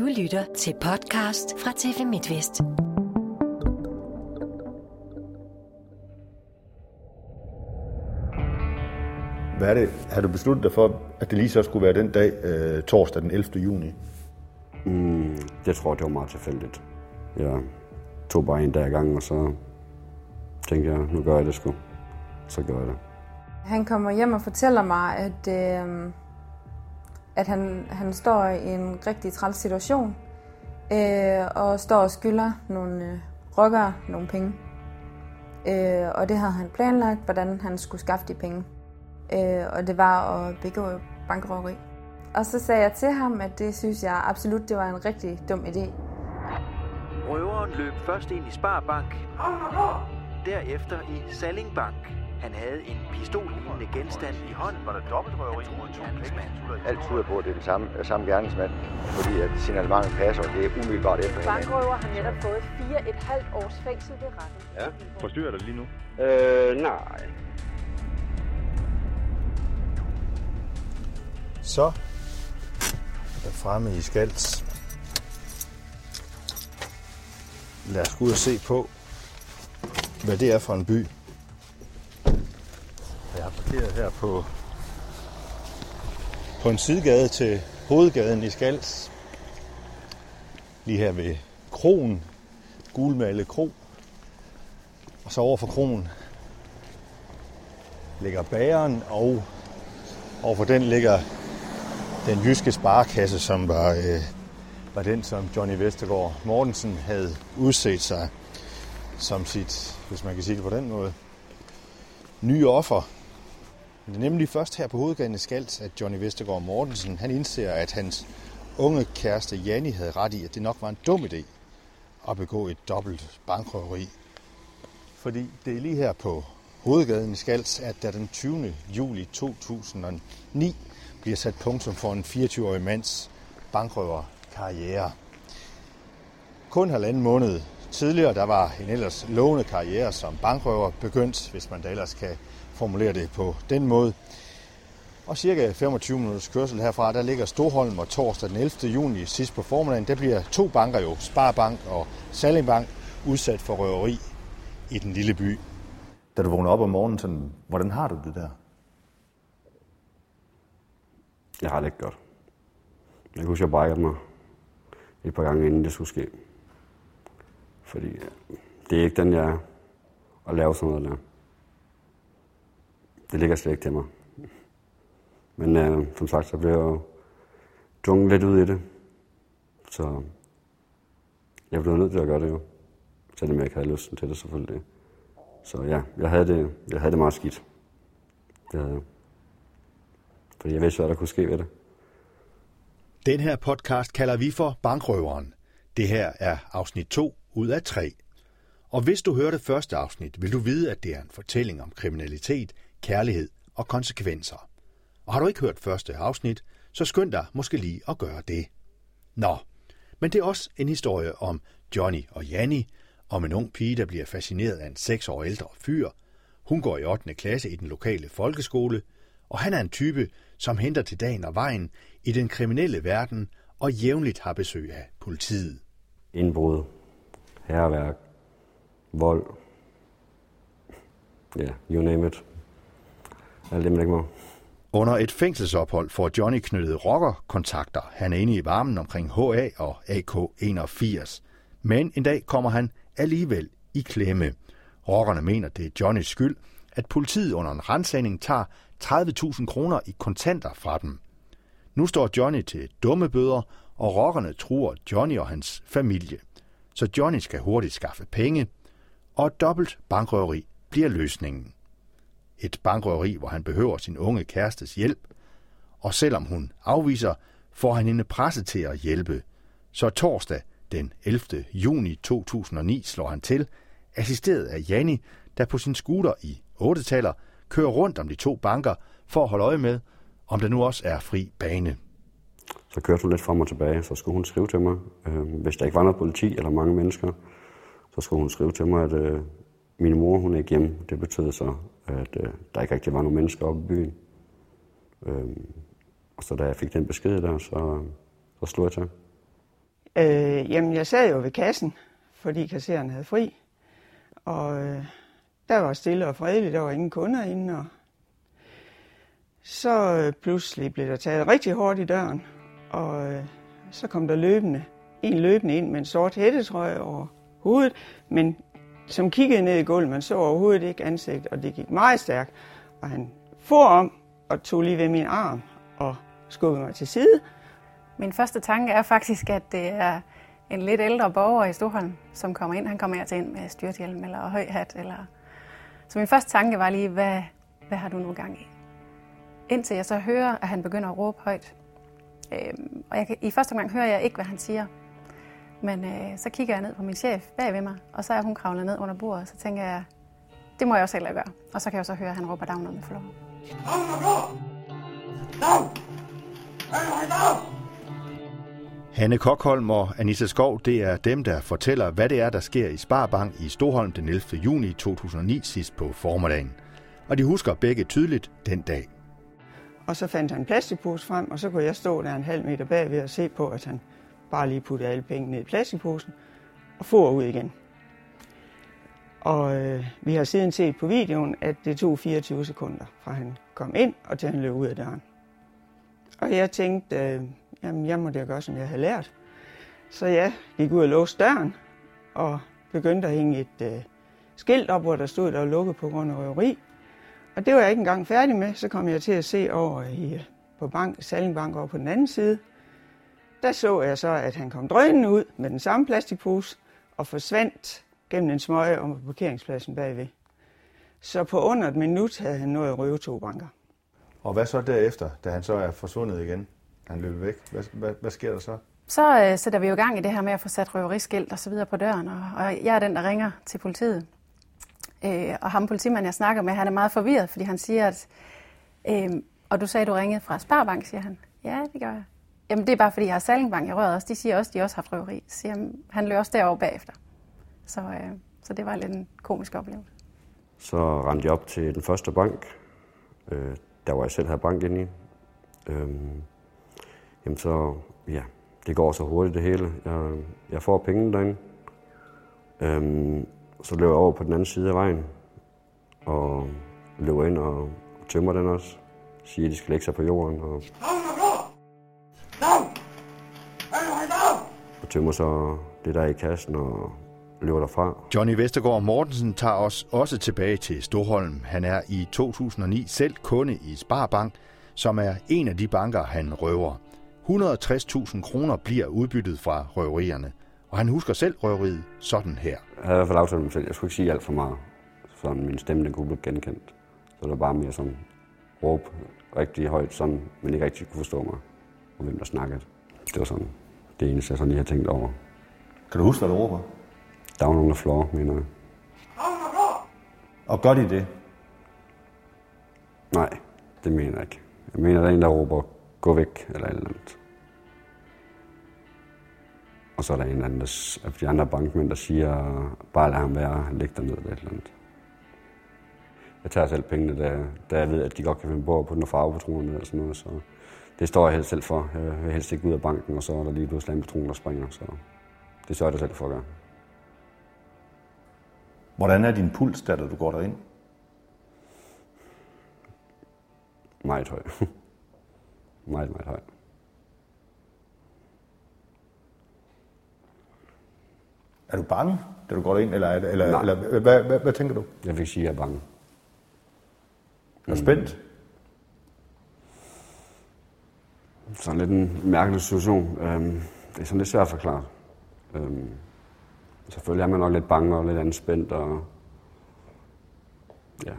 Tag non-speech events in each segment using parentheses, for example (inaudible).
Du lytter til podcast fra TV MidtVest. Hvad er det? Har du besluttet dig for, at det lige så skulle være den dag, øh, torsdag den 11. juni? Mm, jeg tror, det var meget tilfældigt. Jeg tog bare en dag ad gangen, og så tænkte jeg, nu gør jeg det sgu. Så gør jeg det. Han kommer hjem og fortæller mig, at, øh, at han, han står i en rigtig træls situation, øh, og står og skylder nogle øh, rockere nogle penge. Øh, og det havde han planlagt, hvordan han skulle skaffe de penge. Øh, og det var at begå bankrøveri. Og så sagde jeg til ham, at det synes jeg absolut, det var en rigtig dum idé. Røveren løb først ind i Sparbank, derefter i Sallingbank. Han havde en pistollignende genstand i hånden. Var der dobbeltrøveri mod to Alt tyder på, at det er den samme, samme gerningsmand, fordi at signalementet passer, og det er umiddelbart efter hinanden. Bankrøver har netop fået 4,5 års fængsel ved retten. Ja, forstyrrer dig lige nu? Øh, nej. Så er fremme i Skals. Lad os gå ud og se på, hvad det er for en by. Jeg har parkeret her på, på en sidegade til hovedgaden i Skals. Lige her ved kronen, gulmalet kro. Og så over for kronen ligger bageren, og overfor den ligger den jyske sparekasse, som var, øh, var den, som Johnny Vestergaard Mortensen havde udset sig som sit, hvis man kan sige det på den måde, nye offer. Det er nemlig først her på hovedgaden i Skals, at Johnny Vestergaard Mortensen han indser, at hans unge kæreste Janni havde ret i, at det nok var en dum idé at begå et dobbelt bankrøveri. Fordi det er lige her på hovedgaden i Skals, at der den 20. juli 2009 bliver sat punktum for en 24-årig mands bankrøverkarriere. Kun halvanden måned tidligere, der var en ellers lovende karriere som bankrøver begyndt, hvis man da ellers kan formulere det på den måde. Og cirka 25 minutters kørsel herfra, der ligger Storholm og torsdag den 11. juni sidst på formiddagen, der bliver to banker jo, Sparbank og Sallingbank, udsat for røveri i den lille by. Da du vågner op om morgenen, sådan, hvordan har du det der? Jeg har det ikke godt. Jeg kan huske, jeg brækkede mig et par gange, inden det skulle ske. Fordi øh, det er ikke den, jeg er at lave sådan noget der. Det ligger slet ikke til mig. Men øh, som sagt, så blev jeg jo tvunget lidt ud i det. Så jeg blev nødt til at gøre det jo. Selvom jeg ikke havde lysten til det selvfølgelig. Så ja, jeg havde det, jeg havde det meget skidt. Det havde jeg. Fordi jeg vidste, hvad der kunne ske ved det. Den her podcast kalder vi for Bankrøveren. Det her er afsnit 2 ud af 3. Og hvis du hørte første afsnit, vil du vide, at det er en fortælling om kriminalitet, kærlighed og konsekvenser. Og har du ikke hørt første afsnit, så skynd dig måske lige at gøre det. Nå, men det er også en historie om Johnny og Janni, om en ung pige, der bliver fascineret af en seks år ældre fyr. Hun går i 8. klasse i den lokale folkeskole, og han er en type, som henter til dagen og vejen i den kriminelle verden og jævnligt har besøg af politiet. Indbrud, herværk, vold, ja, yeah, you name it. Alt det, man ikke må. Under et fængselsophold får Johnny knyttet rockerkontakter. Han er inde i varmen omkring HA og AK81. Men en dag kommer han alligevel i klemme. Rockerne mener, det er Johnnys skyld, at politiet under en rensagning tager 30.000 kroner i kontanter fra dem. Nu står Johnny til dumme bøder, og rockerne truer Johnny og hans familie. Så Johnny skal hurtigt skaffe penge, og dobbelt bankrøveri bliver løsningen. Et bankrøveri, hvor han behøver sin unge kærestes hjælp, og selvom hun afviser, får han hende presset til at hjælpe. Så torsdag den 11. juni 2009 slår han til, assisteret af Janni, der på sin scooter i 8-taller kører rundt om de to banker for at holde øje med, om der nu også er fri bane. Så kørte hun lidt frem og tilbage, så skulle hun skrive til mig. Øh, hvis der ikke var noget politi eller mange mennesker, så skulle hun skrive til mig, at øh, min mor hun er ikke hjemme. Det betød så, at øh, der ikke rigtig var nogen mennesker oppe i byen. Øh, og så da jeg fik den besked der, så, så slog jeg til. Øh, jamen, jeg sad jo ved kassen, fordi kasseren havde fri. Og øh, der var stille og fredeligt, der var ingen kunder inde. Og så øh, pludselig blev der taget rigtig hårdt i døren, og øh, så kom der løbende, en løbende ind med en sort hættetrøje over hovedet, men som kiggede ned i gulvet, man så overhovedet ikke ansigt, og det gik meget stærkt. Og han for om og tog lige ved min arm og skubbede mig til side. Min første tanke er faktisk, at det er en lidt ældre borger i Stoholm, som kommer ind. Han kommer her til ind med styrthjelm eller høj hat. Eller... Så min første tanke var lige, hvad, hvad har du nu gang i? Indtil jeg så hører, at han begynder at råbe højt. Øhm, og jeg kan, i første omgang hører jeg ikke, hvad han siger. Men øh, så kigger jeg ned på min chef bag ved mig, og så er hun kravlet ned under bordet, og så tænker jeg, det må jeg også heller gøre. Og så kan jeg så høre, at han råber down the floor. Hanne Kokholm og Anissa Skov, det er dem, der fortæller, hvad det er, der sker i Sparbank i Stoholm den 11. juni 2009 sidst på formiddagen. Og de husker begge tydeligt den dag. Og så fandt han en plastikpose frem, og så kunne jeg stå der en halv meter bagved og se på, at han bare lige puttede alle pengene ned i plastikposen og for ud igen. Og øh, vi har siden set på videoen, at det tog 24 sekunder fra han kom ind og til han løb ud af døren. Og jeg tænkte, øh, jamen jeg må da gøre, som jeg havde lært. Så jeg gik ud og låste døren og begyndte at hænge et øh, skilt op, hvor der stod, der var lukket på grund af røveri. Og det var jeg ikke engang færdig med. Så kom jeg til at se over i, øh, på bank, Salingbank over på den anden side. Der så jeg så, at han kom drønende ud med den samme plastikpose og forsvandt gennem en smøge om på parkeringspladsen bagved. Så på under et minut havde han nået at røve to banker. Og hvad så derefter, da han så er forsvundet igen? Han løber væk. Hvad, hvad, hvad sker der så? Så øh, sætter vi jo i gang i det her med at få sat røveriskilt og så videre på døren, og, og jeg er den, der ringer til politiet. Øh, og ham politimanden, jeg snakker med, han er meget forvirret, fordi han siger, at øh, og du sagde, du ringede fra Sparbank, siger han. Ja, det gør jeg. Jamen, det er bare, fordi jeg har Salingbank i røret også. De siger også, at de også har haft røveri. Så siger han, løber også derover bagefter. Så, øh, så det var lidt en komisk oplevelse. Så rendte jeg op til den første bank, øh, der hvor jeg selv havde bank inde i. Øhm, jamen så, ja, det går så hurtigt det hele. Jeg, jeg får penge derinde. Øhm, så løber jeg over på den anden side af vejen, og løber ind og tømmer den også. Siger, at de skal lægge sig på jorden. Og, tømmer så det der er i kassen og løber derfra. Johnny Vestergaard Mortensen tager os også tilbage til Stoholm. Han er i 2009 selv kunde i Sparbank, som er en af de banker, han røver. 160.000 kroner bliver udbyttet fra røverierne. Og han husker selv røveriet sådan her. Jeg havde i hvert fald aftalt mig selv. Jeg skulle ikke sige alt for meget, så min stemme den kunne blive genkendt. Så det var bare mere sådan råb rigtig højt, sådan, men ikke rigtig kunne forstå mig, og hvem der snakkede. Det var sådan det eneste, jeg sådan lige har tænkt over. Kan du huske, hvad du råber? Down on the floor, mener jeg. Og gør de det? Nej, det mener jeg ikke. Jeg mener, der er en, der råber, gå væk, eller et eller andet. Og så er der en anden af de andre bankmænd, der siger, bare lad ham være, læg dig ned eller et eller andet. Jeg tager selv pengene, da, da jeg ved, at de godt kan finde på at putte noget farvepatroner eller sådan noget. Så det står jeg helst selv for. Jeg vil helst ikke ud af banken, og så er der lige pludselig en patron, der springer. Så det sørger jeg selv for at gøre. Hvordan er din puls, da du går derind? Meget høj. (laughs) meget, meget høj. Er du bange, da du går derind, eller, eller, Nej. eller hvad, hvad, hvad, hvad tænker du? Jeg fik sige, at jeg er bange. Er du spændt? Sådan lidt en mærkelig situation. Øhm, det er sådan lidt svært at forklare. Øhm, selvfølgelig er man nok lidt bange og lidt anspændt. Og, ja.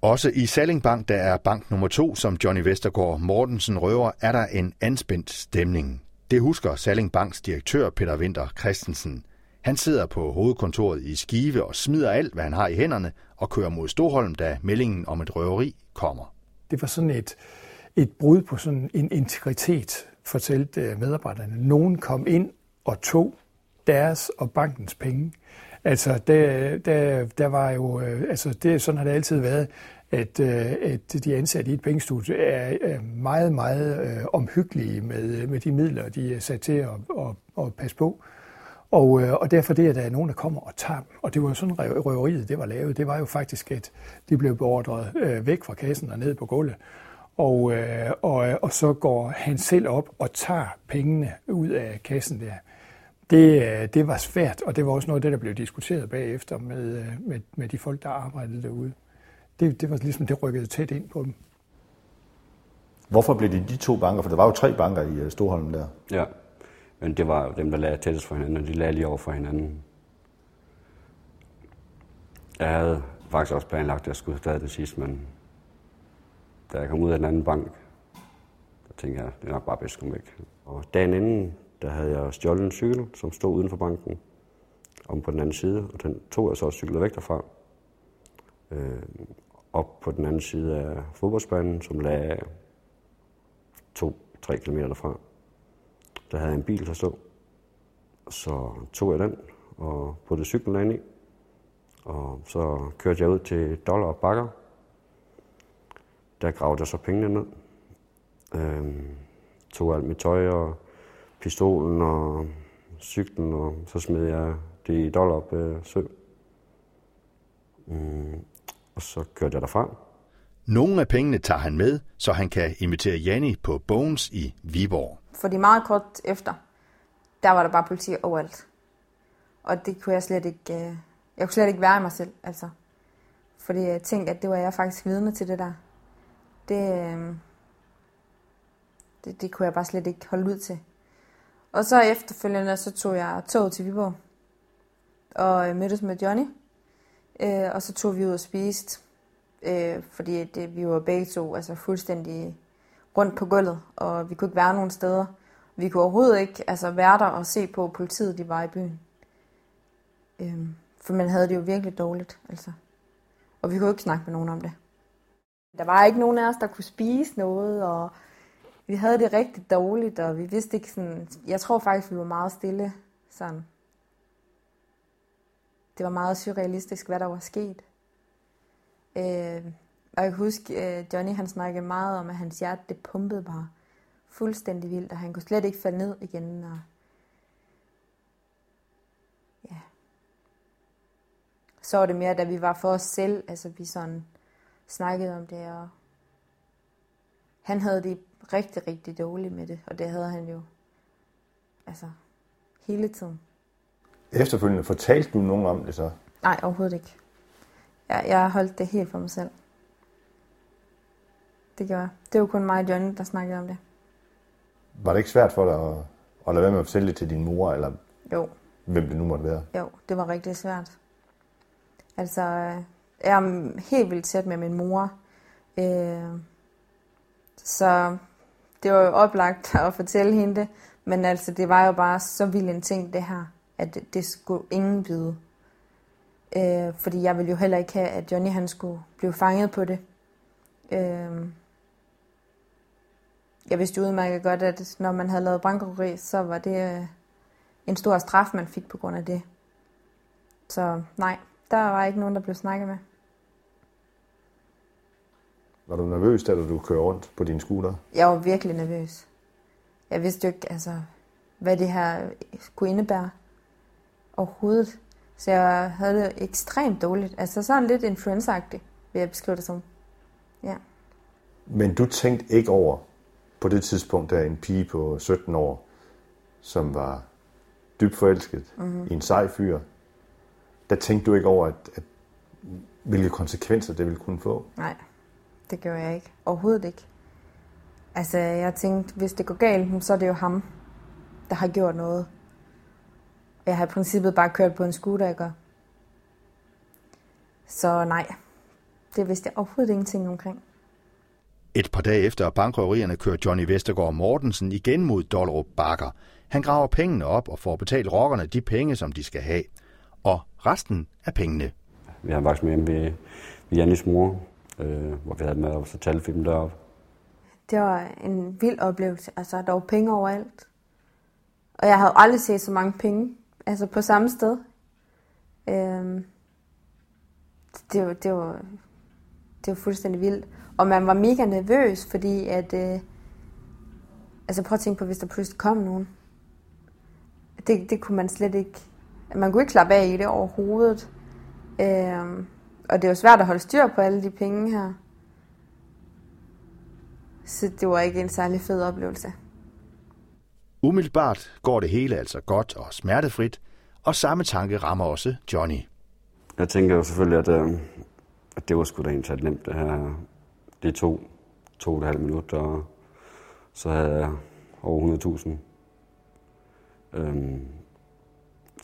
Også i Salingbank, der er bank nummer to, som Johnny Vestergaard Mortensen røver, er der en anspændt stemning. Det husker Salingbanks direktør Peter Winter Christensen. Han sidder på hovedkontoret i Skive og smider alt, hvad han har i hænderne, og kører mod Stoholm, da meldingen om et røveri kommer. Det var sådan et, et brud på sådan en integritet, fortalte øh, medarbejderne. Nogen kom ind og tog deres og bankens penge. Altså, der, der, der var jo, øh, altså det, sådan har det altid været, at, øh, at de ansatte i et pengestudie er meget, meget omhyggelige med, med de midler, de er sat til at, at, at passe på. Og, og derfor det, at der er nogen, der kommer og tager dem. Og det var jo sådan, røveriet det var lavet. Det var jo faktisk, at de blev beordret væk fra kassen og ned på gulvet. Og, øh, og, og så går han selv op og tager pengene ud af kassen der. Det, øh, det var svært, og det var også noget af det, der blev diskuteret bagefter med, øh, med, med de folk, der arbejdede derude. Det, det var ligesom, det rykkede tæt ind på dem. Hvorfor blev det de to banker? For der var jo tre banker i øh, Storholm der. Ja, men det var dem, der lagde tættest for hinanden, og de lagde lige over for hinanden. Jeg havde faktisk også planlagt, at jeg skulle stadig det sidste, men da jeg kom ud af den anden bank, der tænkte jeg, det er nok bare bedst at komme væk. Og dagen inden, der havde jeg stjålet en cykel, som stod uden for banken, om på den anden side, og den tog jeg så og cyklede væk derfra. Øh, op på den anden side af fodboldsbanen, som lagde to-tre kilometer derfra. Der havde jeg en bil, der stod. Så tog jeg den og puttede cyklen ind i. Og så kørte jeg ud til Dollar og Bakker. Der gravede jeg så pengene ned. Øhm, tog alt mit tøj og pistolen og cyklen, og så smed jeg det i dollar op øh, sø. Mm, og så kørte jeg derfra. Nogle af pengene tager han med, så han kan invitere Janni på Bones i Viborg. Fordi meget kort efter, der var der bare politi overalt. Og det kunne jeg slet ikke, øh, jeg kunne slet ikke være i mig selv, altså. Fordi jeg tænkte, at det var jeg faktisk vidne til det der. Det, øhm, det, det kunne jeg bare slet ikke holde ud til. Og så efterfølgende, så tog jeg tog til Viborg og øh, mødtes med Johnny. Øh, og så tog vi ud og spiste, øh, fordi det, øh, vi var begge to altså fuldstændig rundt på gulvet, og vi kunne ikke være nogen steder. Vi kunne overhovedet ikke altså, være der og se på politiet, de var i byen. Øh, for man havde det jo virkelig dårligt, altså. Og vi kunne ikke snakke med nogen om det. Der var ikke nogen af os, der kunne spise noget, og vi havde det rigtig dårligt, og vi vidste ikke sådan... Jeg tror faktisk, vi var meget stille sådan. Det var meget surrealistisk, hvad der var sket. Øh, og jeg kan huske, øh, Johnny han snakkede meget om, at hans hjerte det pumpede bare fuldstændig vildt, og han kunne slet ikke falde ned igen. Og ja. Så var det mere, da vi var for os selv, altså vi sådan snakkede om det, og han havde det rigtig, rigtig dårligt med det, og det havde han jo altså hele tiden. Efterfølgende fortalte du nogen om det så? Nej, overhovedet ikke. Jeg, jeg holdt det helt for mig selv. Det gjorde jeg. Det var kun mig og Johnny, der snakkede om det. Var det ikke svært for dig at, at lade være med at fortælle det til din mor, eller jo. hvem det nu måtte være? Jo, det var rigtig svært. Altså, jeg er mm, helt vildt tæt med min mor. Øh, så det var jo oplagt (laughs) at fortælle hende det, men altså, det var jo bare så vild en ting, det her, at det, det skulle ingen vide. Øh, fordi jeg ville jo heller ikke have, at Johnny han skulle blive fanget på det. Øh, jeg vidste jo udmærket godt, at når man havde lavet bankrøveri, så var det øh, en stor straf, man fik på grund af det. Så nej, der var ikke nogen, der blev snakket med. Var du nervøs, da du kørte rundt på din scooter? Jeg var virkelig nervøs. Jeg vidste jo ikke, altså, hvad det her kunne indebære overhovedet. Så jeg havde det ekstremt dårligt. Altså sådan lidt influenza-agtigt, vil jeg beskrive det som. Ja. Men du tænkte ikke over på det tidspunkt, da en pige på 17 år, som var dybt forelsket mm-hmm. i en sej fyr, der tænkte du ikke over, at, at hvilke konsekvenser det ville kunne få? Nej det gør jeg ikke. Overhovedet ikke. Altså, jeg tænkte, hvis det går galt, så er det jo ham, der har gjort noget. Jeg har i princippet bare kørt på en scooter, ikke? Så nej, det vidste jeg overhovedet ingenting omkring. Et par dage efter bankrøverierne kører Johnny Vestergaard Mortensen igen mod Dollerup Bakker. Han graver pengene op og får betalt rockerne de penge, som de skal have. Og resten af pengene. Vi har faktisk med hjemme ved, ved Jannis mor, øh, hvor vi havde med at fortælle filmen deroppe. Det var en vild oplevelse. Altså, der var penge overalt. Og jeg havde aldrig set så mange penge. Altså på samme sted. Øhm, det, var, det, var, det var fuldstændig vildt. Og man var mega nervøs, fordi at... Øh, altså prøv at tænke på, hvis der pludselig kom nogen. Det, det kunne man slet ikke... Man kunne ikke klappe af i det overhovedet. Øh, og det er jo svært at holde styr på alle de penge her. Så det var ikke en særlig fed oplevelse. Umiddelbart går det hele altså godt og smertefrit, og samme tanke rammer også Johnny. Jeg tænker jo selvfølgelig, at, øh, at det var sgu da egentlig nemt, det her. Det to, to og et halvt minut, og så havde jeg over 100.000. Øhm,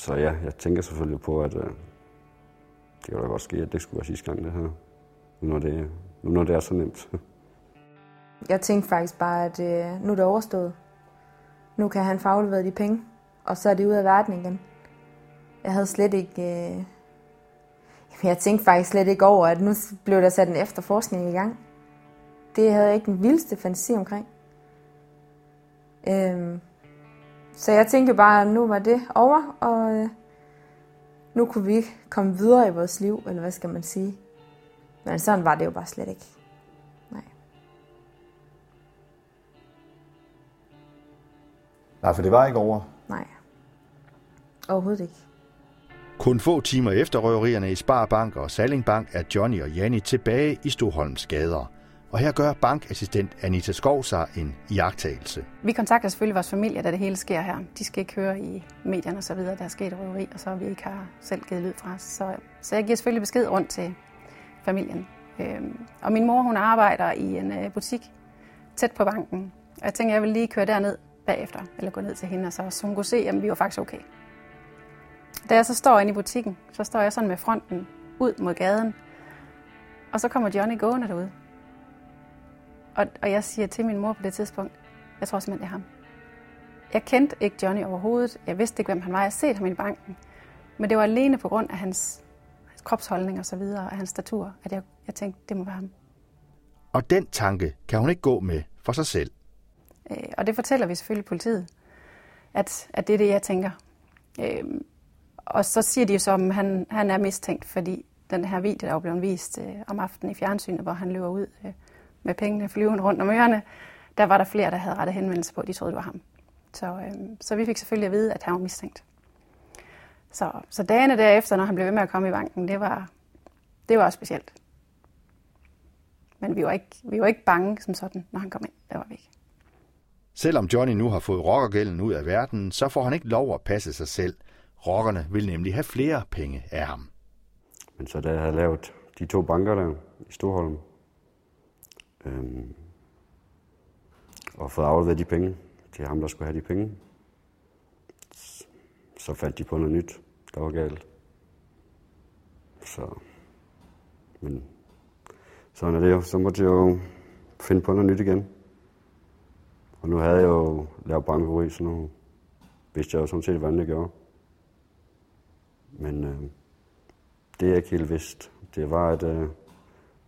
så ja, jeg tænker selvfølgelig på, at øh, det kan da godt ske, at det skulle være sidste gang, det her. Nu når det, nu når det er så nemt. (laughs) Jeg tænkte faktisk bare, at øh, nu er det overstået. Nu kan han få afleveret de penge, og så er det ud af verden igen. Jeg havde slet ikke... Øh... Jeg tænkte faktisk slet ikke over, at nu blev der sat en efterforskning i gang. Det havde jeg ikke den vildeste fantasi omkring. Øhm, så jeg tænkte bare, at nu var det over, og øh, nu kunne vi komme videre i vores liv, eller hvad skal man sige. Men sådan var det jo bare slet ikke. Nej. Nej, for det var ikke over. Nej. Overhovedet ikke. Kun få timer efter røverierne i Sparbank og Salingbank er Johnny og Janni tilbage i Stoholms gader. Og her gør bankassistent Anita Skov sig en iagtagelse. Vi kontakter selvfølgelig vores familie, da det hele sker her. De skal ikke høre i medierne og så videre, der er sket røveri, og så vi ikke har selv givet lyd fra os. Så, så jeg giver selvfølgelig besked rundt til familien. Øhm, og min mor, hun arbejder i en øh, butik tæt på banken. Og jeg tænker, jeg vil lige køre derned bagefter, eller gå ned til hende, og så, så hun kunne se, at vi var faktisk okay. Da jeg så står inde i butikken, så står jeg sådan med fronten ud mod gaden, og så kommer Johnny gående derude. Og, og jeg siger til min mor på det tidspunkt, jeg tror simpelthen, det er ham. Jeg kendte ikke Johnny overhovedet. Jeg vidste ikke, hvem han var. Jeg set ham i banken. Men det var alene på grund af hans, hans kropsholdning og så videre, og hans statur, at jeg, jeg tænkte, det må være ham. Og den tanke kan hun ikke gå med for sig selv. Øh, og det fortæller vi selvfølgelig politiet, at, at det er det, jeg tænker. Øh, og så siger de jo så, at han, han er mistænkt, fordi den her video, der er blevet vist øh, om aftenen i fjernsynet, hvor han løber ud øh, med pengene flyvende rundt om ørerne, der var der flere, der havde rettet henvendelse på, at de troede, det var ham. Så, øh, så vi fik selvfølgelig at vide, at han var mistænkt. Så, så dagene derefter, når han blev ved med at komme i banken, det var, det var også specielt. Men vi var, ikke, vi var ikke bange som sådan, når han kom ind. Det var vi ikke. Selvom Johnny nu har fået rockergælden ud af verden, så får han ikke lov at passe sig selv. Rockerne vil nemlig have flere penge af ham. Men så da jeg havde lavet de to banker der i Storholm, øhm, og fået afleveret de penge til ham, der skulle have de penge, så fandt de på noget nyt, der var galt. Så, men sådan er det jo. Så måtte jeg jo finde på noget nyt igen. Og nu havde jeg jo lavet bankeri, så nu vidste jeg jo sådan set, hvordan det gjorde. Men øh, det jeg ikke helt vidste, det var, at øh,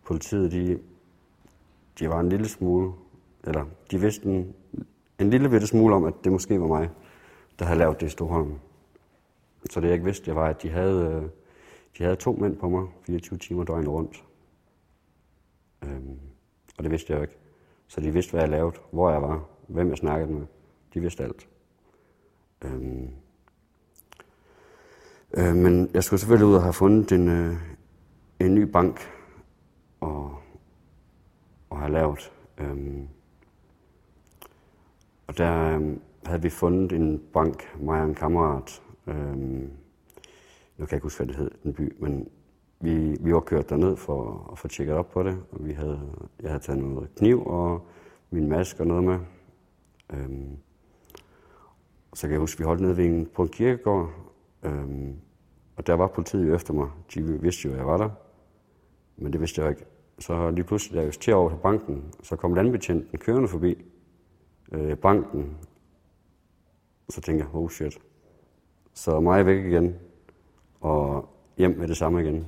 politiet, de, de var en lille smule, eller de vidste en, en lille bitte smule om, at det måske var mig, der havde lavet det i Storholm. Så det jeg ikke vidste, det var, at de havde, øh, de havde to mænd på mig, 24 timer døgnet rundt. Øhm, og det vidste jeg jo ikke. Så de vidste, hvad jeg lavede, hvor jeg var, hvem jeg snakkede med. De vidste alt. Øhm, øh, men jeg skulle selvfølgelig ud og have fundet en, øh, en ny bank og, og have lavet. Øhm, og der øhm, havde vi fundet en bank, mig og en kammerat. Øhm, nu kan jeg ikke huske, hvad det hed, den by, men vi, vi var kørt derned for at få tjekket op på det, og vi havde, jeg havde taget noget kniv og min maske og noget med. Øhm, så kan jeg huske, at vi holdt nede ved en, på en kirkegård, øhm, og der var politiet efter mig. De vidste jo, at jeg var der, men det vidste jeg ikke. Så lige pludselig, da jeg til over til banken, så kom landbetjenten kørende forbi øh, banken. Så tænkte jeg, oh shit. Så mig væk igen, og hjem med det samme igen.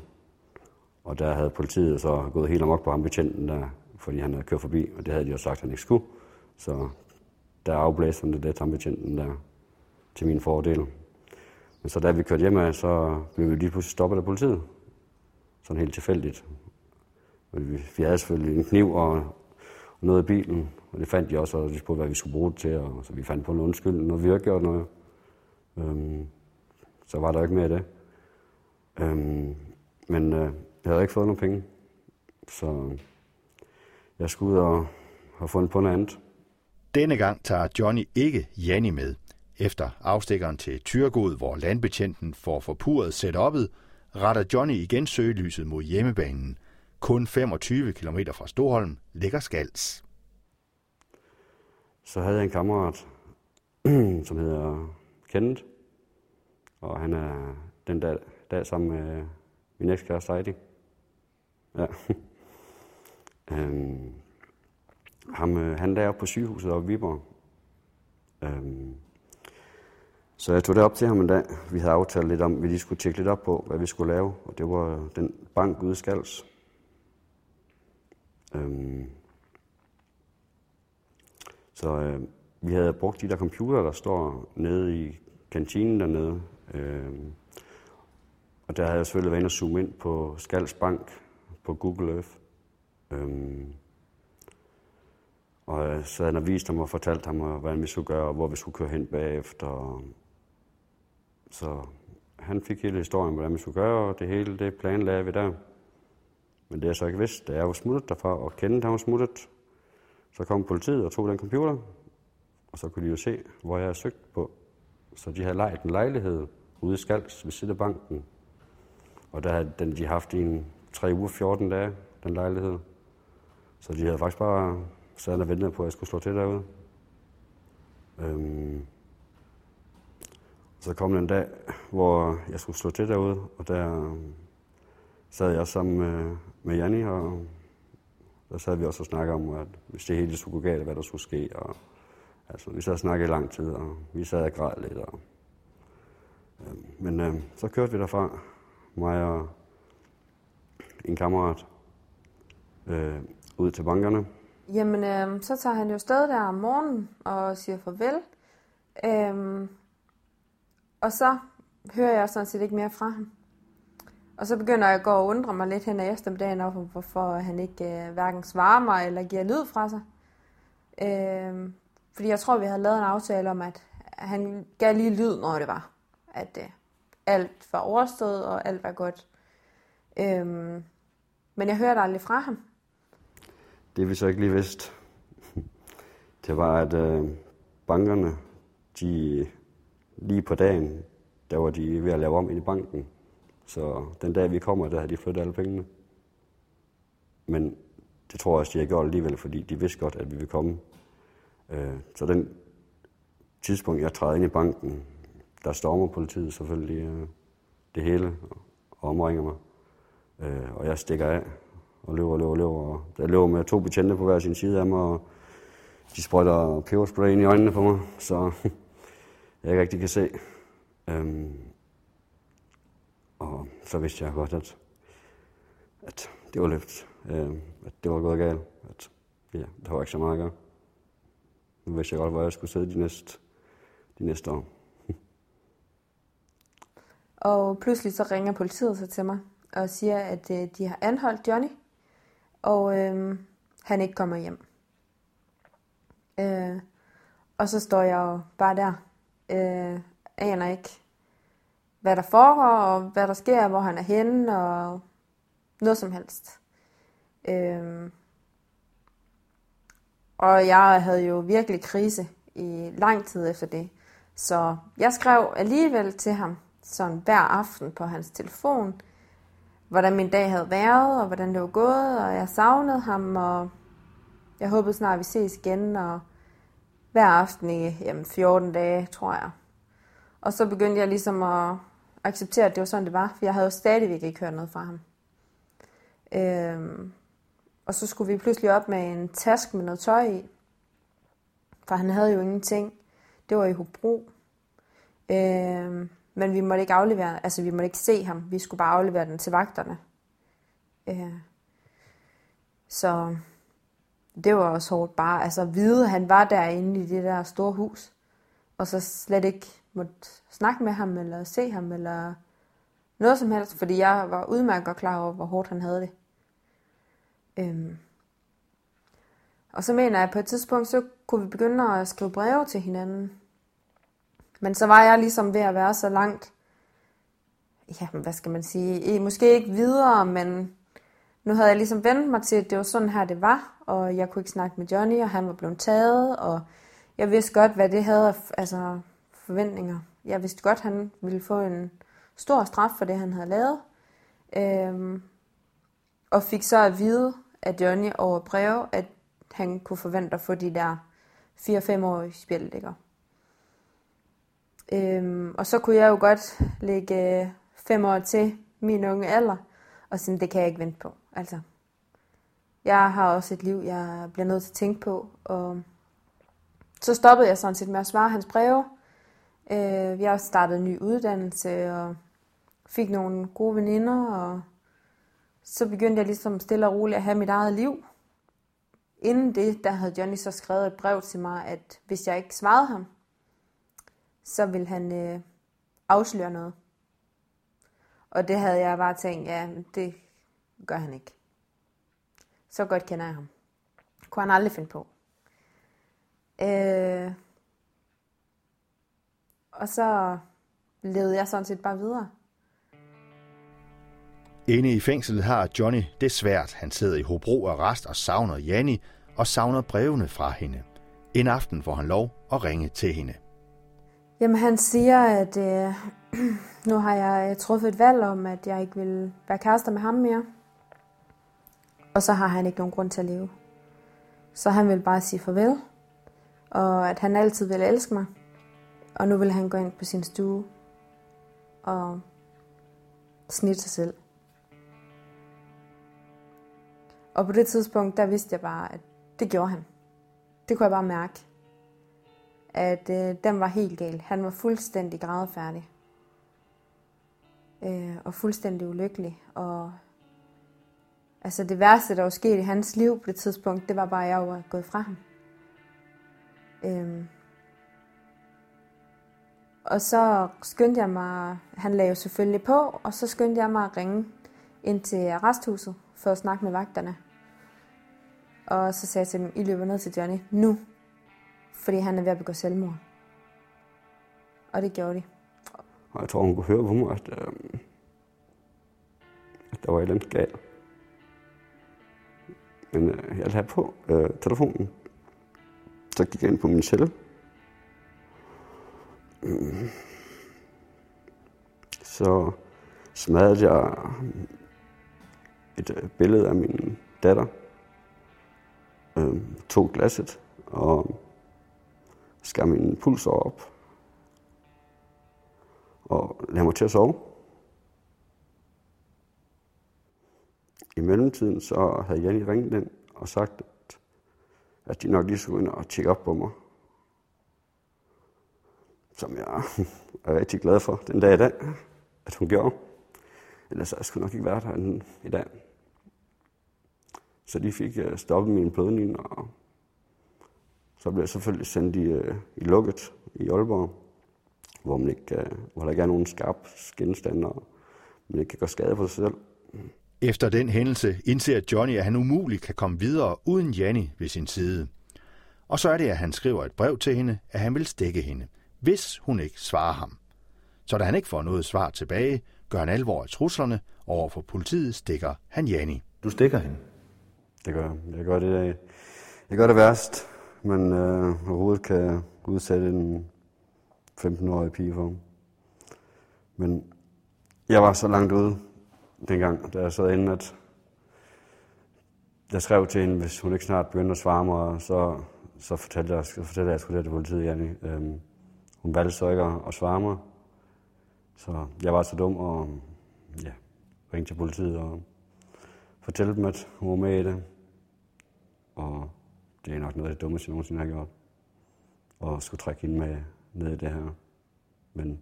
Og der havde politiet så gået helt amok på ham betjenten der, fordi han havde kørt forbi, og det havde de jo sagt, at han ikke skulle. Så der afblæste han det der betjenten der til min fordel. Men så da vi kørte hjem af, så blev vi lige pludselig stoppet af politiet. Sådan helt tilfældigt. Vi, havde selvfølgelig en kniv og, og noget i bilen, og det fandt de også, og de spurgte, hvad vi skulle bruge det til, og så vi fandt på en undskyldning, når vi havde gjort noget. Øhm, så var der ikke mere af det. Øhm, men øh, jeg havde ikke fået nogen penge, så jeg skulle ud og have fundet på noget andet. Denne gang tager Johnny ikke Janni med. Efter afstikkeren til Tyrgod, hvor landbetjenten får forpuret setup'et, retter Johnny igen søgelyset mod hjemmebanen. Kun 25 km fra Storholm ligger Skals. Så havde jeg en kammerat, (clears throat) som hedder Kenneth, og han er den dag, dag sammen med min ekskæreste Heidi. Ja. (laughs) øhm, ham, øh, han er på sygehuset oppe i Viborg. Øhm, så jeg tog det op til ham en dag. Vi havde aftalt lidt om, at vi lige skulle tjekke lidt op på, hvad vi skulle lave. Og det var den bank ude i Skals. Øhm, så øh, vi havde brugt de der computer, der står nede i kantinen dernede. Øhm, og der havde jeg selvfølgelig været inde og zoome ind på Skals Bank på Google Earth. Øhm, og øh, så havde han vist ham og fortalt ham, hvad vi skulle gøre, og hvor vi skulle køre hen bagefter. Så han fik hele historien, hvordan vi skulle gøre, og det hele det planlagde vi der. Men det er så ikke vidst, da jeg var smuttet derfra, og kendte han var smuttet, så kom politiet og tog den computer, og så kunne de jo se, hvor jeg havde søgt på. Så de havde lejet en lejlighed ude i Skals ved siden af banken. Og der havde den, de haft i en 3 uger 14 dage, den lejlighed. Så de havde faktisk bare sad og ventede på, at jeg skulle slå til derude. Øhm, så kom den dag, hvor jeg skulle slå til derude, og der sad jeg sammen med, med Janni, og der sad vi også og snakkede om, at hvis det hele skulle gå galt, hvad der skulle ske. Og, altså, vi sad og snakkede i lang tid, og vi sad og græd lidt. Og, øh, men øh, så kørte vi derfra, mig og en kammerat, øh, ud til bankerne. Jamen, øh, så tager han jo sted der om morgenen og siger farvel. Øh, og så hører jeg sådan set ikke mere fra ham. Og så begynder jeg at gå og undre mig lidt hen ad eftermiddagen over, hvorfor han ikke øh, hverken svarer mig eller giver lyd fra sig. Øh, fordi jeg tror, vi havde lavet en aftale om, at han gav lige lyd, når det var. At øh, alt var overstået, og alt var godt. Øh, men jeg hørte aldrig fra ham. Det vi så ikke lige vidste, (laughs) det var, at øh, bankerne, de lige på dagen, der var de ved at lave om i banken. Så den dag vi kommer, der har de flyttet alle pengene. Men det tror jeg også, de har gjort alligevel, fordi de vidste godt, at vi ville komme. Øh, så den tidspunkt, jeg træder ind i banken, der stormer politiet selvfølgelig øh, det hele og omringer mig. Øh, og jeg stikker af og løber løber løber. Og jeg løber med to betjente på hver sin side af mig, og de sprøjter peberspray ind i øjnene på mig, så (laughs) jeg ikke rigtig kan se. Øhm, og så vidste jeg godt, at, at det var løft, øh, at det var gået galt, at ja, der var ikke så meget at gøre. Nu vidste jeg godt, hvor jeg skulle sidde de næste, de næste år. (laughs) Og pludselig så ringer politiet så til mig og siger, at øh, de har anholdt Johnny, og øh, han ikke kommer hjem. Øh, og så står jeg jo bare der, øh, aner ikke, hvad der foregår, og hvad der sker, hvor han er henne, og noget som helst. Øhm. og jeg havde jo virkelig krise i lang tid efter det. Så jeg skrev alligevel til ham, sådan hver aften på hans telefon, hvordan min dag havde været, og hvordan det var gået, og jeg savnede ham, og jeg håbede snart, at vi ses igen, og hver aften i jamen, 14 dage, tror jeg. Og så begyndte jeg ligesom at acceptere, at det var sådan, det var, for jeg havde jo stadigvæk ikke hørt noget fra ham. Øhm, og så skulle vi pludselig op med en task med noget tøj i, for han havde jo ingenting. Det var i Hobro. Øhm, men vi måtte ikke aflevere, altså vi måtte ikke se ham. Vi skulle bare aflevere den til vagterne. Øh, så det var også hårdt bare, altså at vide, at han var derinde i det der store hus, og så slet ikke måtte snakke med ham, eller se ham, eller noget som helst, fordi jeg var udmærket og klar over, hvor hårdt han havde det. Øhm. Og så mener jeg, at på et tidspunkt, så kunne vi begynde at skrive breve til hinanden. Men så var jeg ligesom ved at være så langt, ja, hvad skal man sige, måske ikke videre, men nu havde jeg ligesom vendt mig til, at det var sådan her, det var, og jeg kunne ikke snakke med Johnny, og han var blevet taget, og jeg vidste godt, hvad det havde altså, forventninger. Jeg vidste godt, at han ville få en stor straf for det, han havde lavet. Øhm, og fik så at vide af Johnny over breve, at han kunne forvente at få de der 4-5 år i spil. Øhm, og så kunne jeg jo godt lægge øh, 5 år til min unge alder, og sige, det kan jeg ikke vente på. Altså, jeg har også et liv, jeg bliver nødt til at tænke på, og så stoppede jeg sådan set med at svare hans breve. Øh, jeg startet en ny uddannelse, og fik nogle gode veninder, og så begyndte jeg ligesom stille og roligt at have mit eget liv. Inden det, der havde Johnny så skrevet et brev til mig, at hvis jeg ikke svarede ham, så ville han øh, afsløre noget. Og det havde jeg bare tænkt, ja, det gør han ikke. Så godt kender jeg ham. Kunne han aldrig finde på. Øh, og så levede jeg sådan set bare videre. Inde i fængslet har Johnny det svært. Han sidder i Hobro arrest og savner Janni og savner brevene fra hende. En aften får han lov at ringe til hende. Jamen han siger, at øh, (clears throat) nu har jeg truffet et valg om, at jeg ikke vil være kærester med ham mere. Og så har han ikke nogen grund til at leve. Så han vil bare sige farvel. Og at han altid vil elske mig. Og nu vil han gå ind på sin stue og snitte sig selv. Og på det tidspunkt, der vidste jeg bare, at det gjorde han. Det kunne jeg bare mærke. At øh, den var helt gal. Han var fuldstændig grædefærdig. Øh, og fuldstændig ulykkelig. Og altså det værste, der var sket i hans liv på det tidspunkt, det var bare, at jeg var gået fra ham. Øh, og så skyndte jeg mig, han lagde jo selvfølgelig på, og så skyndte jeg mig at ringe ind til resthuset for at snakke med vagterne. Og så sagde jeg til dem, I løber ned til Johnny nu, fordi han er ved at begå selvmord. Og det gjorde de. Og jeg tror, hun kunne høre på mig, at, øh, at der var et eller andet galt. Men øh, jeg havde på øh, telefonen. Så gik jeg ind på min celle. Så smadrede jeg et øh, billede af min datter. Øh, tog glasset og skar min puls op og lagde mig til at sove. I mellemtiden så havde Janni ringet den og sagt, at, at de nok lige skulle ind og tjekke op på mig. Som jeg (laughs) er rigtig glad for den dag i dag, at hun gjorde. Ellers jeg skulle nok ikke være der i dag. Så de fik øh, stoppet min blødning, og så blev jeg selvfølgelig sendt i, øh, i lukket i Aalborg, hvor, man ikke, øh, hvor der ikke er nogen skarp genstand, og man ikke kan gøre skade på sig selv. Efter den hændelse indser Johnny, at han umuligt kan komme videre uden Janni ved sin side. Og så er det, at han skriver et brev til hende, at han vil stikke hende, hvis hun ikke svarer ham. Så da han ikke får noget svar tilbage, gør han alvor af truslerne, og over for politiet stikker han Jani. Du stikker hende? Det gør jeg. Jeg gør det, øh, jeg gør det værst, men øh, overhovedet kan udsætte en 15-årig pige for. Men jeg var så langt ude dengang, da jeg sad inde, at jeg skrev til hende, hvis hun ikke snart begyndte at svare mig, så, så fortalte jeg, så fortalte jeg, at jeg skulle til politiet, Janne. Øhm, hun valgte så ikke at, at svare mig. Så jeg var så dum og ja, ringte til politiet og fortalte dem, at hun var med i det. Og det er nok noget af det dummeste, jeg nogensinde har gjort. Og skulle trække hende med ned i det her. Men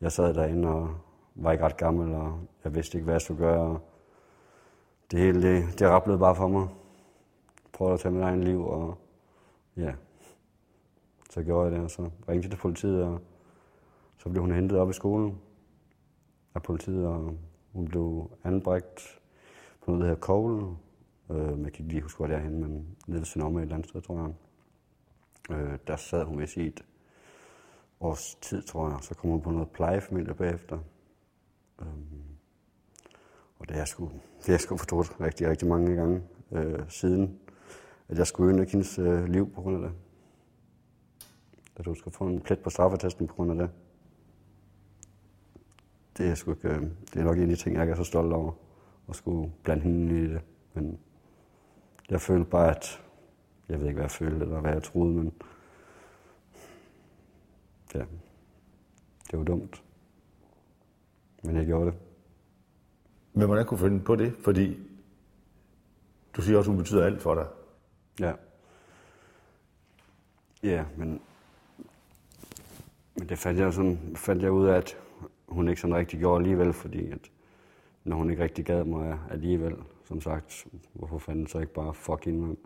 jeg sad derinde og var ikke ret gammel, og jeg vidste ikke, hvad jeg skulle gøre. Og det hele, det, det rablede bare for mig. Prøvede at tage mit egen liv, og ja, så gjorde jeg det, og så ringte jeg til politiet, og så blev hun hentet op i skolen af politiet, og hun blev anbragt på noget, der hedder Kogle, Øh, men jeg kan ikke lige huske, hvor det er henne, men nede ved Sonoma et eller andet sted, tror jeg. Øh, der sad hun vist i et års tid, tror jeg. Så kom hun på noget plejefamilie bagefter. Øh, og det er jeg sgu, det er jeg sgu fortrudt rigtig, rigtig mange gange øh, siden, at jeg skulle ødelægge hendes øh, liv på grund af det. At du skulle få en plet på straffetesten på grund af det. Det er, sgu ikke, øh, det er nok en af de ting, jeg ikke er så stolt over, at skulle blande hende i det. Men jeg følte bare, at jeg ved ikke, hvad jeg følte, eller hvad jeg troede, men ja, det var dumt. Men jeg gjorde det. Men hvordan kunne du finde på det? Fordi du siger også, at hun betyder alt for dig. Ja. Ja, men, men det fandt jeg, sådan, fandt jeg ud af, at hun ikke sådan rigtig gjorde alligevel, fordi at, når hun ikke rigtig gad mig alligevel, som sagt, hvorfor fanden så ikke bare fuck hende, mand?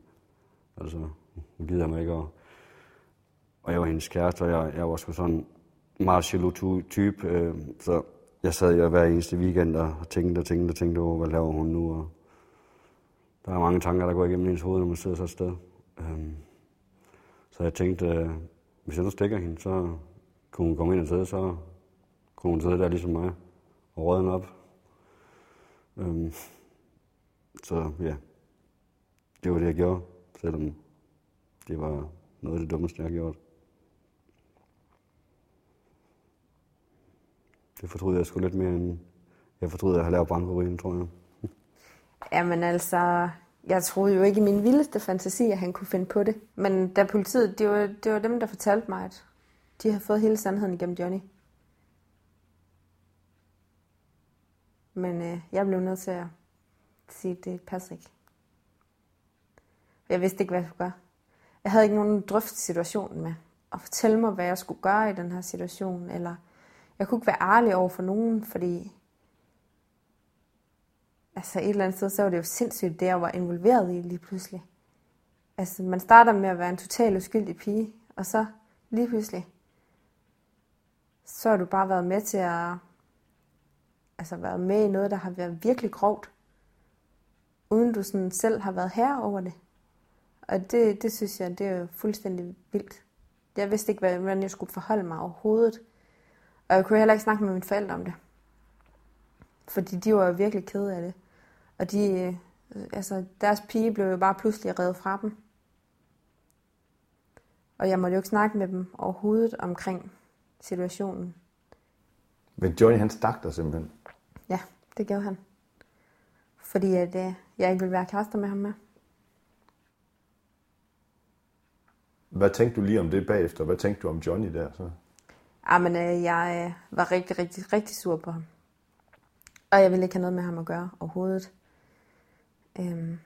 Altså, hun gider mig ikke, og, og jeg var hendes kæreste, og jeg, jeg var sgu sådan meget jaloux type, øh, så jeg sad jo hver eneste weekend og tænkte og tænkte og tænkte over, hvad laver hun nu, og der er mange tanker, der går igennem ens hoved, når man sidder så et sted. Øh, så jeg tænkte, øh, hvis jeg nu stikker hende, så kunne hun komme ind og sidde, så kunne hun sidde der ligesom mig og rådne op. Øhm, så ja, det var det, jeg gjorde, selvom det var noget af det dummeste, jeg har gjort. Det fortryder jeg sgu lidt mere, end jeg fortryder, at jeg har lavet bankerien, tror jeg. Jamen altså, jeg troede jo ikke i min vildeste fantasi, at han kunne finde på det. Men da politiet, det var, det var dem, der fortalte mig, at de havde fået hele sandheden igennem Johnny. Men øh, jeg blev nødt til at sige, at det passer ikke. Jeg vidste ikke, hvad jeg skulle gøre. Jeg havde ikke nogen drøft situationen med at fortælle mig, hvad jeg skulle gøre i den her situation, eller jeg kunne ikke være ærlig over for nogen, fordi altså et eller andet sted, så var det jo sindssygt, det jeg var involveret i lige pludselig. Altså man starter med at være en total uskyldig pige, og så lige pludselig, så har du bare været med til at altså været med i noget, der har været virkelig grovt, uden du sådan selv har været her over det. Og det, det synes jeg, det er jo fuldstændig vildt. Jeg vidste ikke, hvordan jeg skulle forholde mig overhovedet. Og jeg kunne heller ikke snakke med mine forældre om det. Fordi de var jo virkelig kede af det. Og de, øh, altså, deres pige blev jo bare pludselig reddet fra dem. Og jeg måtte jo ikke snakke med dem overhovedet omkring situationen. Men Johnny, han stak dig simpelthen. Ja, det gjorde han. Fordi at, øh, jeg ikke ville være kærester med ham med. Hvad tænkte du lige om det bagefter? Hvad tænkte du om Johnny der så? Jamen, øh, jeg øh, var rigtig, rigtig, rigtig sur på ham. Og jeg ville ikke have noget med ham at gøre overhovedet. Øhm,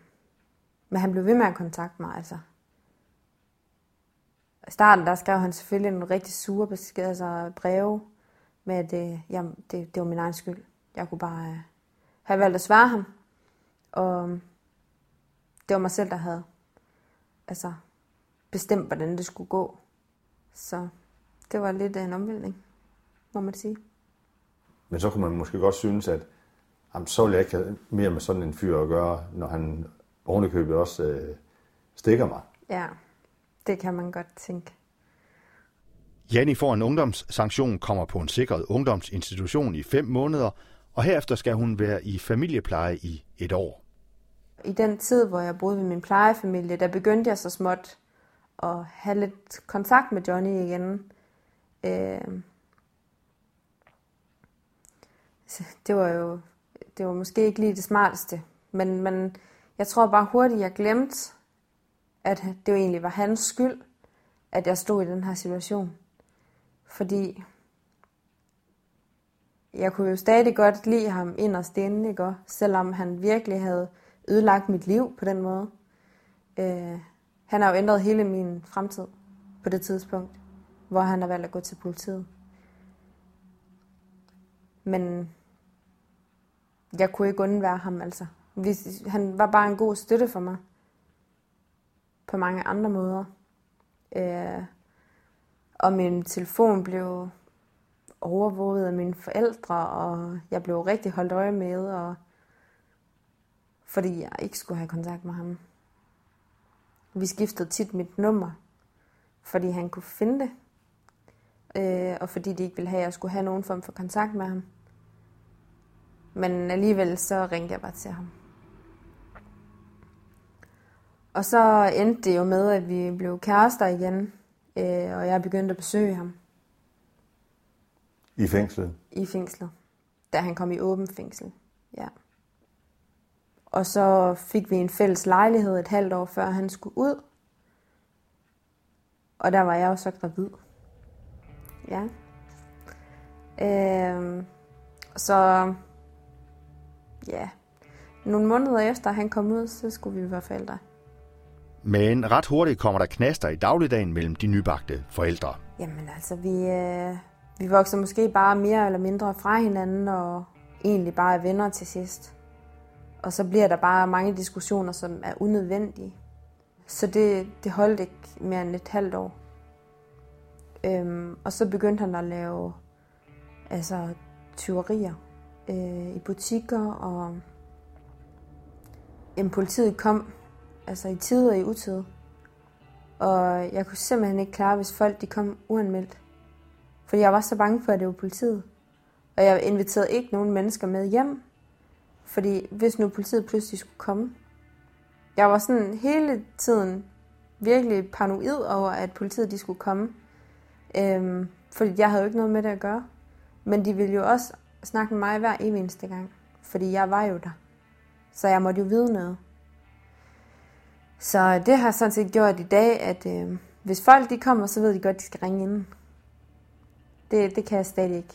men han blev ved med at kontakte mig, altså. I starten, der skrev han selvfølgelig nogle rigtig sure beskeder, altså breve, med at det, jamen, det, det var min egen skyld. Jeg kunne bare øh, have valgt at svare ham. Og det var mig selv, der havde altså, bestemt, hvordan det skulle gå. Så det var lidt af en omvæltning, må man sige. Men så kunne man måske godt synes, at jamen, så vil jeg ikke have mere med sådan en fyr at gøre, når han ovenikøbet også øh, stikker mig. Ja, det kan man godt tænke. Janni får en ungdomssanktion, kommer på en sikret ungdomsinstitution i fem måneder, og herefter skal hun være i familiepleje i et år. I den tid, hvor jeg boede ved min plejefamilie, der begyndte jeg så småt at have lidt kontakt med Johnny igen. Øh, det var jo det var måske ikke lige det smarteste, men, men jeg tror bare hurtigt, jeg glemte, at det jo egentlig var hans skyld, at jeg stod i den her situation. Fordi jeg kunne jo stadig godt lide ham inderst inde, ikke? selvom han virkelig havde ødelagt mit liv på den måde. Øh, han har jo ændret hele min fremtid på det tidspunkt, hvor han har valgt at gå til politiet. Men jeg kunne ikke undvære ham, altså. Hvis, han var bare en god støtte for mig. På mange andre måder. Øh, og min telefon blev overvåget af mine forældre, og jeg blev rigtig holdt øje med, og fordi jeg ikke skulle have kontakt med ham. Vi skiftede tit mit nummer, fordi han kunne finde det, øh, og fordi de ikke ville have, at jeg skulle have nogen form for kontakt med ham. Men alligevel så ringte jeg bare til ham. Og så endte det jo med, at vi blev kærester igen, øh, og jeg begyndte at besøge ham. I fængslet? I fængslet, da han kom i åben fængsel, ja. Og så fik vi en fælles lejlighed et halvt år før han skulle ud. Og der var jeg jo så gravid. Ja. Øhm, så ja, nogle måneder efter han kom ud, så skulle vi være forældre. Men ret hurtigt kommer der knaster i dagligdagen mellem de nybagte forældre. Jamen altså, vi, øh, vi vokser måske bare mere eller mindre fra hinanden, og egentlig bare er venner til sidst. Og så bliver der bare mange diskussioner, som er unødvendige. Så det, det holdt ikke mere end et halvt år. Øhm, og så begyndte han at lave altså, tyverier øh, i butikker, og jamen, politiet kom altså i tid og i utid. Og jeg kunne simpelthen ikke klare, hvis folk de kom uanmeldt. Fordi jeg var så bange for, at det var politiet. Og jeg inviterede ikke nogen mennesker med hjem. Fordi hvis nu politiet pludselig skulle komme. Jeg var sådan hele tiden virkelig paranoid over, at politiet de skulle komme. Øhm, fordi jeg havde jo ikke noget med det at gøre. Men de ville jo også snakke med mig hver eneste gang. Fordi jeg var jo der. Så jeg måtte jo vide noget. Så det har sådan set gjort i dag, at øh, hvis folk de kommer, så ved de godt, at de skal ringe ind. Det, det kan jeg stadig ikke.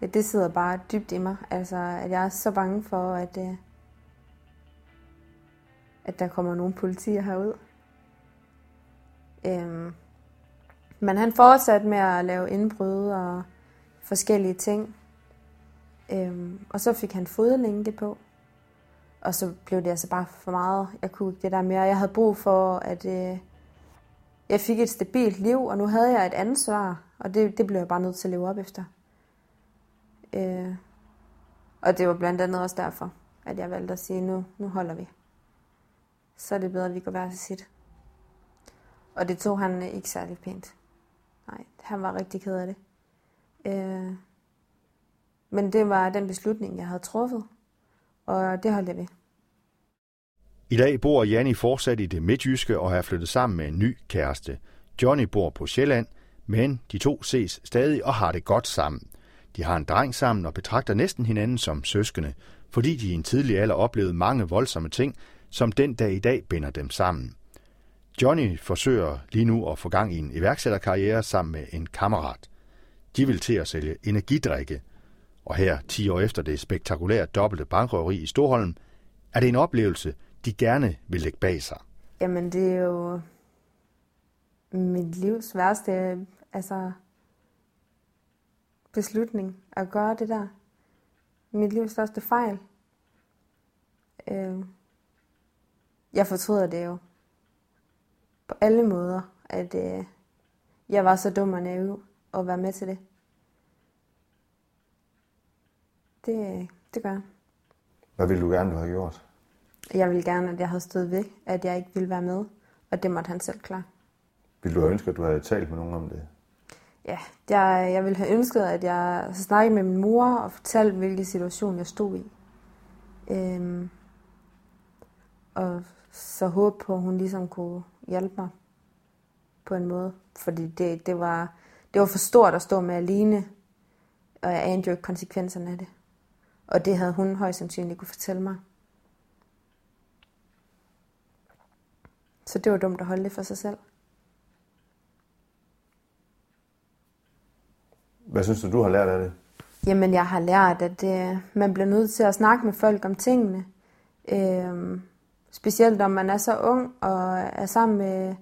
Det, sidder bare dybt i mig. Altså, at jeg er så bange for, at, øh, at der kommer nogle politier herud. Øhm, men han fortsatte med at lave indbrud og forskellige ting. Øhm, og så fik han fodlænke på. Og så blev det altså bare for meget. Jeg kunne ikke det der mere. Jeg havde brug for, at øh, jeg fik et stabilt liv, og nu havde jeg et ansvar, og det, det blev jeg bare nødt til at leve op efter. Øh, og det var blandt andet også derfor, at jeg valgte at sige, nu, nu holder vi. Så er det bedre, at vi går hver til sit. Og det tog han ikke særlig pænt. Nej, han var rigtig ked af det. Øh, men det var den beslutning, jeg havde truffet, og det holdt jeg ved. I dag bor Janni fortsat i det midtjyske og har flyttet sammen med en ny kæreste. Johnny bor på Sjælland, men de to ses stadig og har det godt sammen. De har en dreng sammen og betragter næsten hinanden som søskende, fordi de i en tidlig alder oplevede mange voldsomme ting, som den dag i dag binder dem sammen. Johnny forsøger lige nu at få gang i en iværksætterkarriere sammen med en kammerat. De vil til at sælge energidrikke, og her, 10 år efter det spektakulære dobbelte bankrøveri i Storholm, er det en oplevelse, de gerne vil lægge bag sig. Jamen, det er jo mit livs værste altså, beslutning at gøre det der. Mit livs største fejl. Øh, jeg fortryder det jo på alle måder, at øh, jeg var så dum og naiv at være med til det. Det, det gør jeg. Hvad ville du gerne, du havde gjort? Jeg ville gerne, at jeg havde stået ved, at jeg ikke ville være med, og det måtte han selv klare. Vil du have ønsket, at du havde talt med nogen om det? Ja, jeg, jeg ville have ønsket, at jeg snakkede med min mor og fortalte, hvilken situation jeg stod i. Øhm, og så håbe på, at hun ligesom kunne hjælpe mig på en måde. Fordi det, det, var, det var for stort at stå med alene, og jeg anede jo ikke konsekvenserne af det. Og det havde hun højst sandsynligt kunne fortælle mig. Så det var dumt at holde det for sig selv. Hvad synes du, du har lært af det? Jamen, jeg har lært, at øh, man bliver nødt til at snakke med folk om tingene. Øh, specielt om man er så ung og er sammen med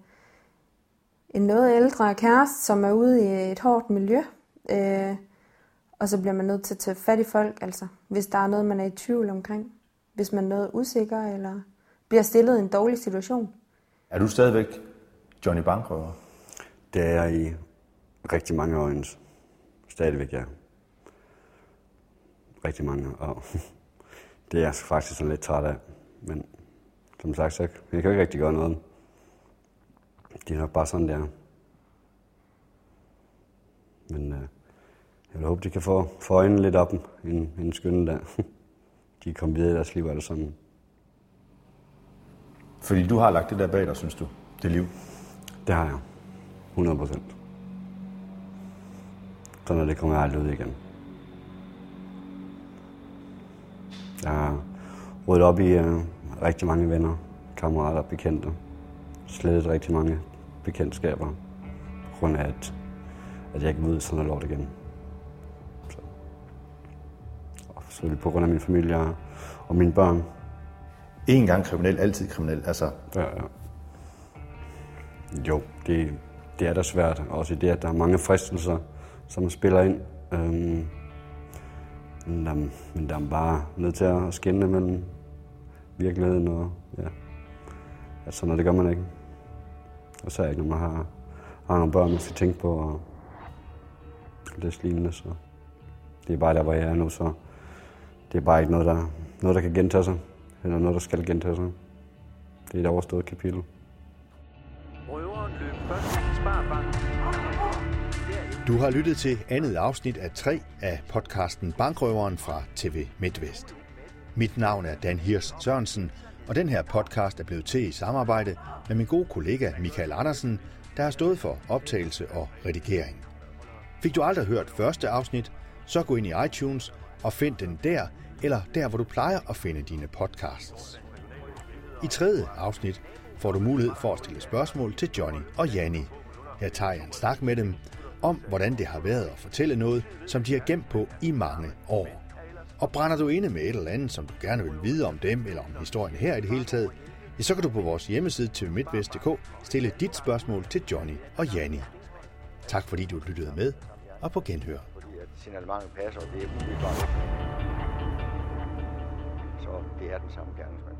en noget ældre kæreste, som er ude i et hårdt miljø. Øh, og så bliver man nødt til at tage fat i folk, altså, hvis der er noget, man er i tvivl omkring. Hvis man er noget usikker, eller bliver stillet i en dårlig situation. Er du stadigvæk Johnny Bankrøver? Det er jeg i rigtig mange øjne. Stadigvæk, ja. Rigtig mange. Og (laughs) det er jeg faktisk sådan lidt træt af. Men som sagt, så jeg kan ikke rigtig gøre noget. Det er nok bare sådan, der. Men øh, jeg vil håbe, de kan få, få øjnene lidt op en, en skønne der. (laughs) de kom videre i deres liv alle sammen. Fordi du har lagt det der bag dig, synes du? Det liv? Det har jeg. 100 procent. Så når det kommer aldrig ud igen. Jeg har ryddet op i uh, rigtig mange venner, kammerater, bekendte. Slettet rigtig mange bekendtskaber. På grund af, at, at jeg ikke ud sådan noget lort igen. Så. Og selvfølgelig på grund af min familie og, og mine børn. En gang kriminel, altid kriminel. Altså. Ja, ja. Jo, det, det er da svært. Også i det, at der er mange fristelser, som spiller ind. Øhm, men, der, men der er bare nødt til at skinne mellem virkeligheden og ja. Altså, når det gør man ikke. Og så er ikke, når man har, har nogle børn, man skal tænke på og det lignende. Så det er bare der, hvor jeg er nu, så det er bare ikke noget, der, noget, der kan gentage sig. Eller noget, der skal gentage sig. Det er et overstået kapitel. Røveren løb først til i Sparbanken. Du har lyttet til andet afsnit af 3 af podcasten Bankrøveren fra TV MidtVest. Mit navn er Dan Hirs Sørensen, og den her podcast er blevet til i samarbejde med min gode kollega Michael Andersen, der har stået for optagelse og redigering. Fik du aldrig hørt første afsnit, så gå ind i iTunes og find den der, eller der, hvor du plejer at finde dine podcasts. I tredje afsnit får du mulighed for at stille spørgsmål til Johnny og Janni. Jeg tager en snak med dem om, hvordan det har været at fortælle noget, som de har gemt på i mange år. Og brænder du inde med et eller andet, som du gerne vil vide om dem, eller om historien her i det hele taget, ja, så kan du på vores hjemmeside tvmidtvest.dk stille dit spørgsmål til Johnny og Janni. Tak fordi du lyttede med, og på genhør. Fordi at signalementet passer, og det er umiddelbart. Så det er den samme gerningsmand.